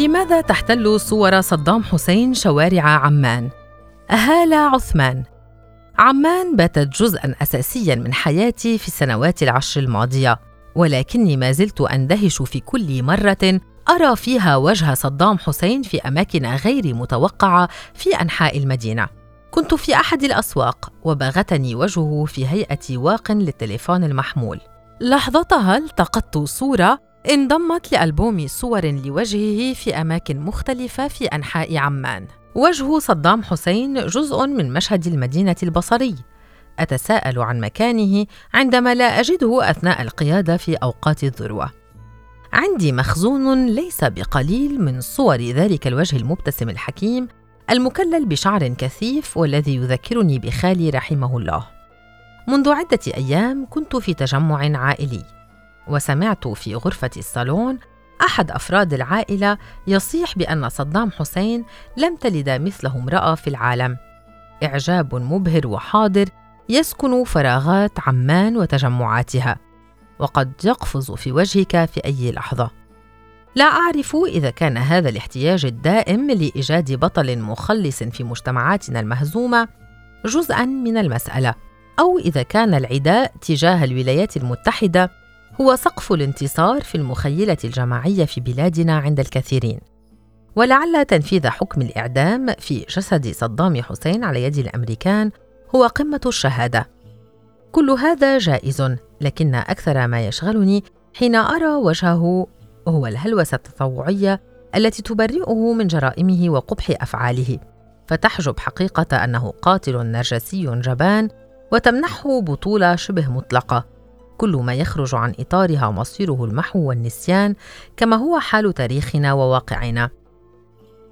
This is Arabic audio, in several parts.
لماذا تحتل صور صدام حسين شوارع عمان؟ هالة عثمان. عمان باتت جزءا أساسيا من حياتي في السنوات العشر الماضية ولكني ما زلت أندهش في كل مرة أرى فيها وجه صدام حسين في أماكن غير متوقعة في أنحاء المدينة. كنت في أحد الأسواق وباغتني وجهه في هيئة واق للتليفون المحمول. لحظتها التقطت صورة انضمت لألبوم صور لوجهه في أماكن مختلفة في أنحاء عمان. وجه صدام حسين جزء من مشهد المدينة البصري. أتساءل عن مكانه عندما لا أجده أثناء القيادة في أوقات الذروة. عندي مخزون ليس بقليل من صور ذلك الوجه المبتسم الحكيم المكلل بشعر كثيف والذي يذكرني بخالي رحمه الله. منذ عدة أيام كنت في تجمع عائلي. وسمعت في غرفة الصالون أحد أفراد العائلة يصيح بأن صدام حسين لم تلد مثله امرأة في العالم. إعجاب مبهر وحاضر يسكن فراغات عمان وتجمعاتها وقد يقفز في وجهك في أي لحظة. لا أعرف إذا كان هذا الاحتياج الدائم لإيجاد بطل مخلص في مجتمعاتنا المهزومة جزءا من المسألة أو إذا كان العداء تجاه الولايات المتحدة هو سقف الانتصار في المخيلة الجماعية في بلادنا عند الكثيرين. ولعل تنفيذ حكم الإعدام في جسد صدام حسين على يد الأمريكان هو قمة الشهادة. كل هذا جائز لكن أكثر ما يشغلني حين أرى وجهه هو الهلوسة التطوعية التي تبرئه من جرائمه وقبح أفعاله. فتحجب حقيقة أنه قاتل نرجسي جبان وتمنحه بطولة شبه مطلقة. كل ما يخرج عن إطارها مصيره المحو والنسيان كما هو حال تاريخنا وواقعنا.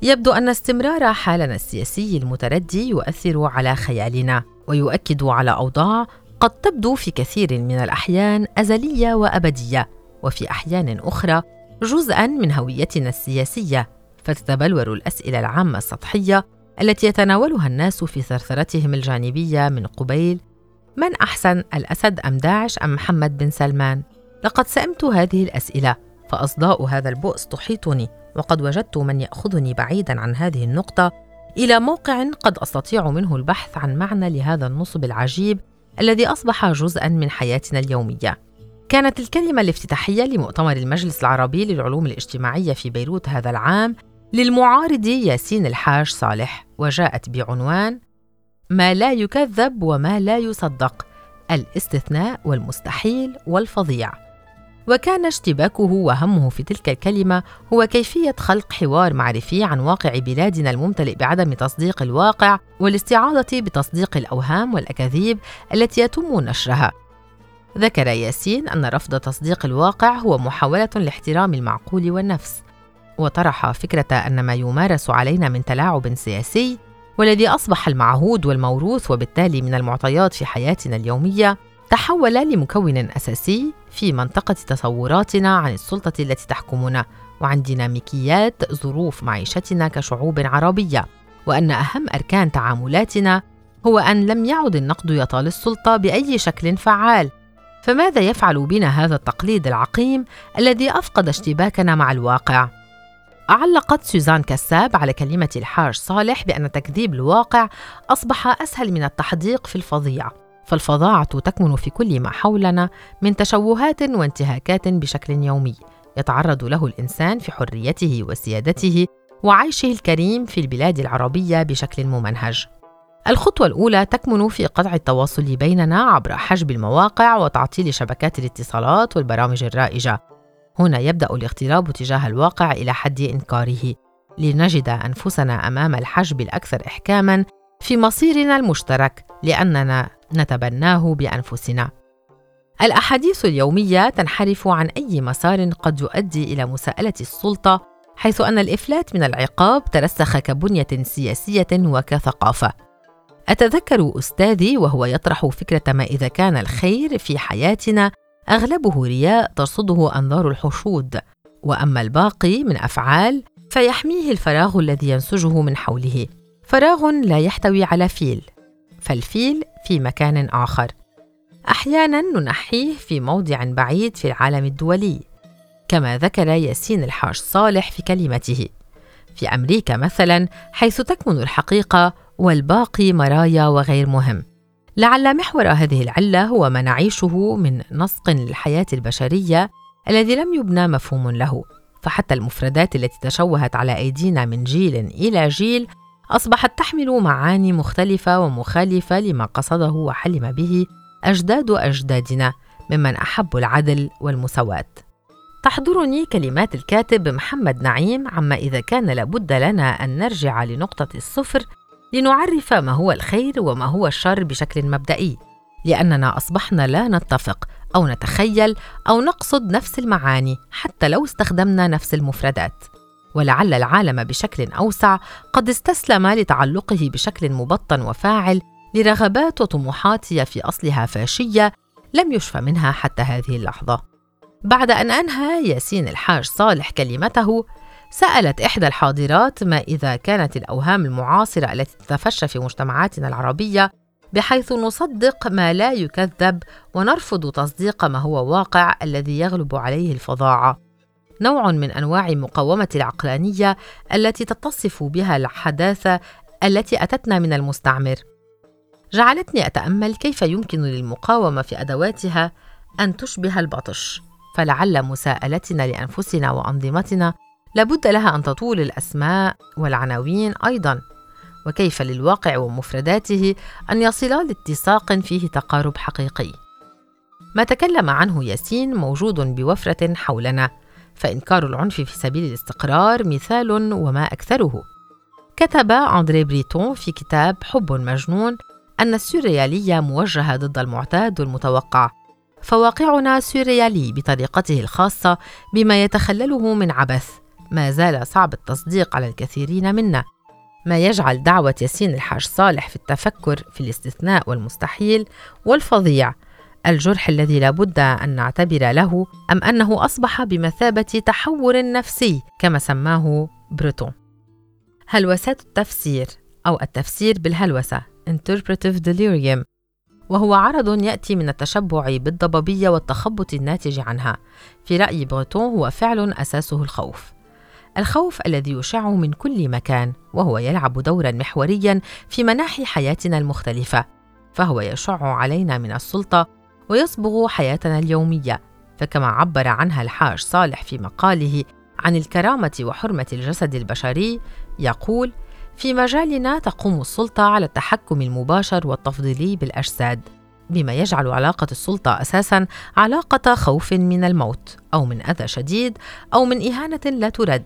يبدو أن استمرار حالنا السياسي المتردي يؤثر على خيالنا ويؤكد على أوضاع قد تبدو في كثير من الأحيان أزلية وأبدية وفي أحيان أخرى جزءا من هويتنا السياسية فتتبلور الأسئلة العامة السطحية التي يتناولها الناس في ثرثرتهم الجانبية من قبيل من أحسن الأسد أم داعش أم محمد بن سلمان؟ لقد سئمت هذه الأسئلة فأصداء هذا البؤس تحيطني وقد وجدت من يأخذني بعيدا عن هذه النقطة إلى موقع قد أستطيع منه البحث عن معنى لهذا النصب العجيب الذي أصبح جزءا من حياتنا اليومية. كانت الكلمة الافتتاحية لمؤتمر المجلس العربي للعلوم الاجتماعية في بيروت هذا العام للمعارض ياسين الحاج صالح وجاءت بعنوان ما لا يكذب وما لا يصدق الاستثناء والمستحيل والفظيع. وكان اشتباكه وهمه في تلك الكلمة هو كيفية خلق حوار معرفي عن واقع بلادنا الممتلئ بعدم تصديق الواقع والاستعاضة بتصديق الأوهام والأكاذيب التي يتم نشرها. ذكر ياسين أن رفض تصديق الواقع هو محاولة لاحترام المعقول والنفس. وطرح فكرة أن ما يمارس علينا من تلاعب سياسي والذي أصبح المعهود والموروث وبالتالي من المعطيات في حياتنا اليومية تحول لمكون أساسي في منطقة تصوراتنا عن السلطة التي تحكمنا وعن ديناميكيات ظروف معيشتنا كشعوب عربية. وأن أهم أركان تعاملاتنا هو أن لم يعد النقد يطال السلطة بأي شكل فعال. فماذا يفعل بنا هذا التقليد العقيم الذي أفقد اشتباكنا مع الواقع؟ علقت سوزان كساب على كلمة الحاج صالح بأن تكذيب الواقع أصبح أسهل من التحديق في الفظيع، فالفظاعة تكمن في كل ما حولنا من تشوهات وانتهاكات بشكل يومي يتعرض له الإنسان في حريته وسيادته وعيشه الكريم في البلاد العربية بشكل ممنهج. الخطوة الأولى تكمن في قطع التواصل بيننا عبر حجب المواقع وتعطيل شبكات الاتصالات والبرامج الرائجة هنا يبدأ الاغتراب تجاه الواقع إلى حد إنكاره. لنجد أنفسنا أمام الحجب الأكثر احكاما في مصيرنا المشترك لأننا نتبناه بأنفسنا. الأحاديث اليومية تنحرف عن أي مسار قد يؤدي إلى مساءلة السلطة حيث أن الإفلات من العقاب ترسخ كبنية سياسية وكثقافة. أتذكر أستاذي وهو يطرح فكرة ما إذا كان الخير في حياتنا أغلبه رياء ترصده أنظار الحشود. وأما الباقي من أفعال فيحميه الفراغ الذي ينسجه من حوله. فراغ لا يحتوي على فيل فالفيل في مكان آخر. أحيانا ننحيه في موضع بعيد في العالم الدولي كما ذكر ياسين الحاج صالح في كلمته. في أمريكا مثلا حيث تكمن الحقيقة والباقي مرايا وغير مهم. لعل محور هذه العلة هو ما نعيشه من نسق للحياة البشرية الذي لم يبنى مفهوم له. فحتى المفردات التي تشوهت على أيدينا من جيل إلى جيل أصبحت تحمل معاني مختلفة ومخالفة لما قصده وحلم به أجداد أجدادنا ممن أحبوا العدل والمساواة. تحضرني كلمات الكاتب محمد نعيم عما إذا كان لابد لنا أن نرجع لنقطة الصفر لنعرف ما هو الخير وما هو الشر بشكل مبدئي لأننا أصبحنا لا نتفق أو نتخيل أو نقصد نفس المعاني حتى لو استخدمنا نفس المفردات. ولعل العالم بشكل أوسع قد استسلم لتعلقه بشكل مبطن وفاعل لرغبات وطموحات في أصلها فاشية لم يشفى منها حتى هذه اللحظة. بعد أن أنهى ياسين الحاج صالح كلمته سألت إحدى الحاضرات ما إذا كانت الأوهام المعاصرة التي تتفشى في مجتمعاتنا العربية بحيث نصدق ما لا يكذب ونرفض تصديق ما هو واقع الذي يغلب عليه الفظاعة. نوع من أنواع مقاومة العقلانية التي تتصف بها الحداثة التي أتتنا من المستعمر. جعلتني أتأمل كيف يمكن للمقاومة في أدواتها أن تشبه البطش فلعل مساءلتنا لأنفسنا وأنظمتنا لابد لها أن تطول الأسماء والعناوين أيضا وكيف للواقع ومفرداته أن يصلا لاتساق فيه تقارب حقيقي. ما تكلم عنه ياسين موجود بوفرة حولنا فإنكار العنف في سبيل الاستقرار مثال وما أكثره. كتب أندري بريتون في كتاب حب مجنون أن السوريالية موجهة ضد المعتاد والمتوقع فواقعنا سوريالي بطريقته الخاصة بما يتخلله من عبث. ما زال صعب التصديق على الكثيرين منا ما يجعل دعوة ياسين الحاج صالح في التفكر في الاستثناء والمستحيل والفظيع. الجرح الذي لابد أن نعتبر له أم أنه أصبح بمثابة تحور نفسي كما سماه بروتون هلوسات التفسير أو التفسير بالهلوسة interpretive delirium وهو عرض يأتي من التشبع بالضبابية والتخبط الناتج عنها. في رأي بروتون هو فعل أساسه الخوف. الخوف الذي يشع من كل مكان وهو يلعب دورا محوريا في مناحي حياتنا المختلفة فهو يشع علينا من السلطة ويصبغ حياتنا اليومية. فكما عبر عنها الحاج صالح في مقاله عن الكرامة وحرمة الجسد البشري يقول في مجالنا تقوم السلطة على التحكم المباشر والتفضيلي بالأجساد. بما يجعل علاقة السلطة أساسا علاقة خوف من الموت أو من أذى شديد أو من إهانة لا ترد.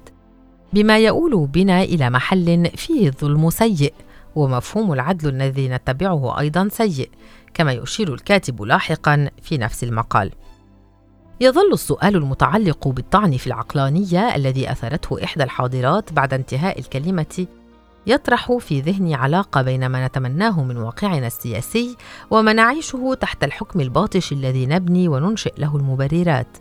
بما يؤول بنا إلى محل فيه الظلم سيء ومفهوم العدل الذي نتبعه أيضا سيء كما يشير الكاتب لاحقا في نفس المقال. يظل السؤال المتعلق بالطعن في العقلانية الذي أثرته إحدى الحاضرات بعد انتهاء الكلمة يطرح في ذهني علاقة بين ما نتمناه من واقعنا السياسي وما نعيشه تحت الحكم الباطش الذي نبني وننشئ له المبررات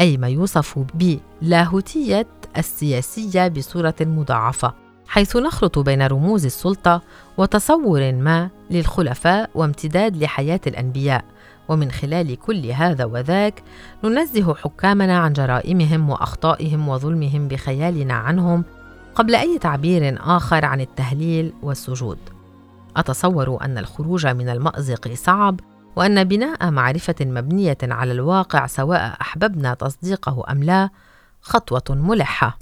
أي ما يوصف بلاهوتيه السياسية بصورة مضاعفة حيث نخلط بين رموز السلطة وتصور ما للخلفاء وامتداد لحياة الأنبياء ومن خلال كل هذا وذاك ننزه حكامنا عن جرائمهم وأخطائهم وظلمهم بخيالنا عنهم قبل أي تعبير آخر عن التهليل والسجود. أتصور أن الخروج من المأزق صعب وأن بناء معرفة مبنية على الواقع سواء أحببنا تصديقه أم لا خطوة ملحة.